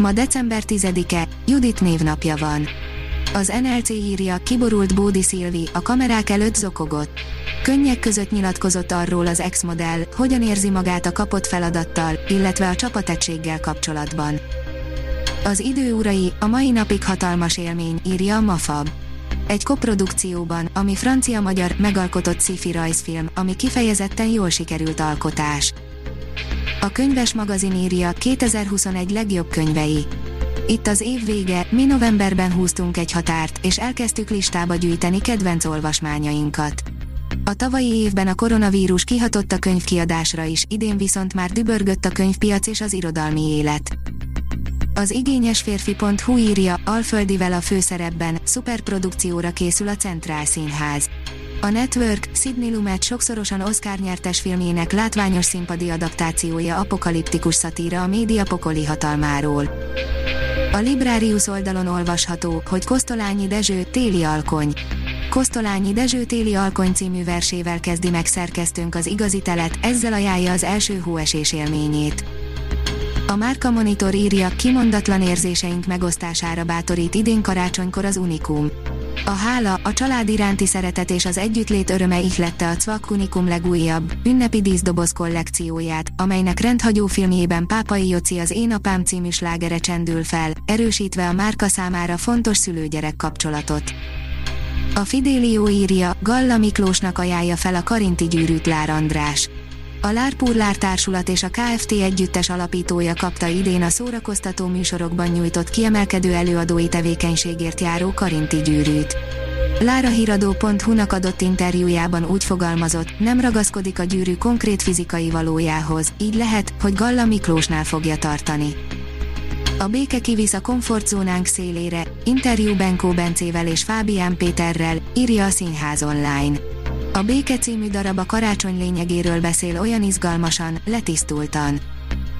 Ma december 10-e, Judit névnapja van. Az NLC írja, kiborult Bódi Szilvi, a kamerák előtt zokogott. Könnyek között nyilatkozott arról az ex-modell, hogyan érzi magát a kapott feladattal, illetve a csapategységgel kapcsolatban. Az idő urai, a mai napig hatalmas élmény, írja a Mafab. Egy koprodukcióban, ami francia-magyar, megalkotott sci-fi rajzfilm, ami kifejezetten jól sikerült alkotás. A könyves magazin írja 2021 legjobb könyvei. Itt az év vége, mi novemberben húztunk egy határt, és elkezdtük listába gyűjteni kedvenc olvasmányainkat. A tavalyi évben a koronavírus kihatott a könyvkiadásra is, idén viszont már dübörgött a könyvpiac és az irodalmi élet. Az igényes férfi.hu írja, Alföldivel a főszerepben, szuperprodukcióra készül a Centrál Színház. A Network, Sidney Lumet sokszorosan Oscar nyertes filmjének látványos színpadi adaptációja apokaliptikus szatíra a média pokoli hatalmáról. A Librarius oldalon olvasható, hogy Kosztolányi Dezső téli alkony. Kosztolányi Dezső téli alkony című versével kezdi meg szerkesztőnk az igazi telet, ezzel ajánlja az első hóesés élményét. A Márka Monitor írja, kimondatlan érzéseink megosztására bátorít idén karácsonykor az Unikum. A hála, a család iránti szeretet és az együttlét öröme ihlette a Cvak Unikum legújabb, ünnepi díszdoboz kollekcióját, amelynek rendhagyó filmjében Pápai Joci az Én apám című slágere csendül fel, erősítve a márka számára fontos szülőgyerek kapcsolatot. A Fidélió írja, Galla Miklósnak ajánlja fel a Karinti gyűrűt Lár András. A Lárpurlár Társulat és a KFT együttes alapítója kapta idén a szórakoztató műsorokban nyújtott kiemelkedő előadói tevékenységért járó Karinti gyűrűt. Lára híradó.hu-nak adott interjújában úgy fogalmazott, nem ragaszkodik a gyűrű konkrét fizikai valójához, így lehet, hogy Galla Miklósnál fogja tartani. A béke kivisz a komfortzónánk szélére, interjú Benkó Bencével és Fábián Péterrel, írja a Színház online. A Béke című darab a karácsony lényegéről beszél olyan izgalmasan, letisztultan.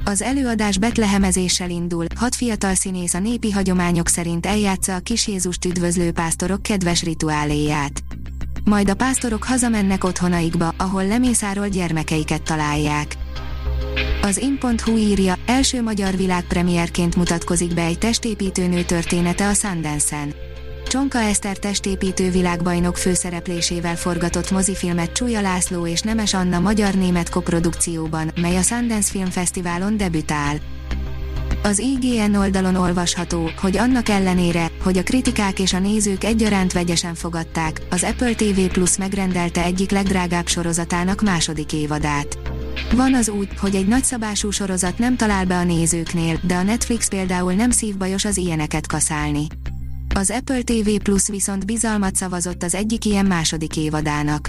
Az előadás betlehemezéssel indul, hat fiatal színész a népi hagyományok szerint eljátsza a kis Jézust üdvözlő pásztorok kedves rituáléját. Majd a pásztorok hazamennek otthonaikba, ahol lemészáról gyermekeiket találják. Az in.hu írja, első magyar világpremierként mutatkozik be egy testépítőnő története a Sundance-en. Csonka Eszter testépítő világbajnok főszereplésével forgatott mozifilmet Csúlya László és Nemes Anna magyar-német koprodukcióban, mely a Sundance Film Fesztiválon debütál. Az IGN oldalon olvasható, hogy annak ellenére, hogy a kritikák és a nézők egyaránt vegyesen fogadták, az Apple TV Plus megrendelte egyik legdrágább sorozatának második évadát. Van az úgy, hogy egy nagyszabású sorozat nem talál be a nézőknél, de a Netflix például nem szívbajos az ilyeneket kaszálni. Az Apple TV Plus viszont bizalmat szavazott az egyik ilyen második évadának.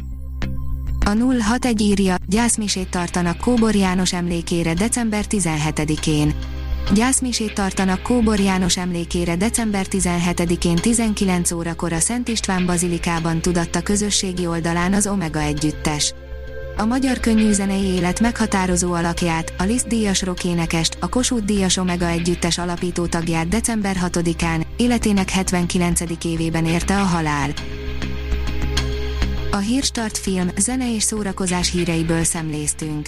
A 061 írja, gyászmisét tartanak Kóbor János emlékére december 17-én. Gyászmisét tartanak Kóbor János emlékére december 17-én 19 órakor a Szent István Bazilikában tudatta közösségi oldalán az Omega együttes a magyar könnyűzenei élet meghatározó alakját, a Liszt díjas rockénekest, a Kossuth díjas Omega együttes alapító tagját december 6-án, életének 79. évében érte a halál. A Hírstart film, zene és szórakozás híreiből szemléztünk.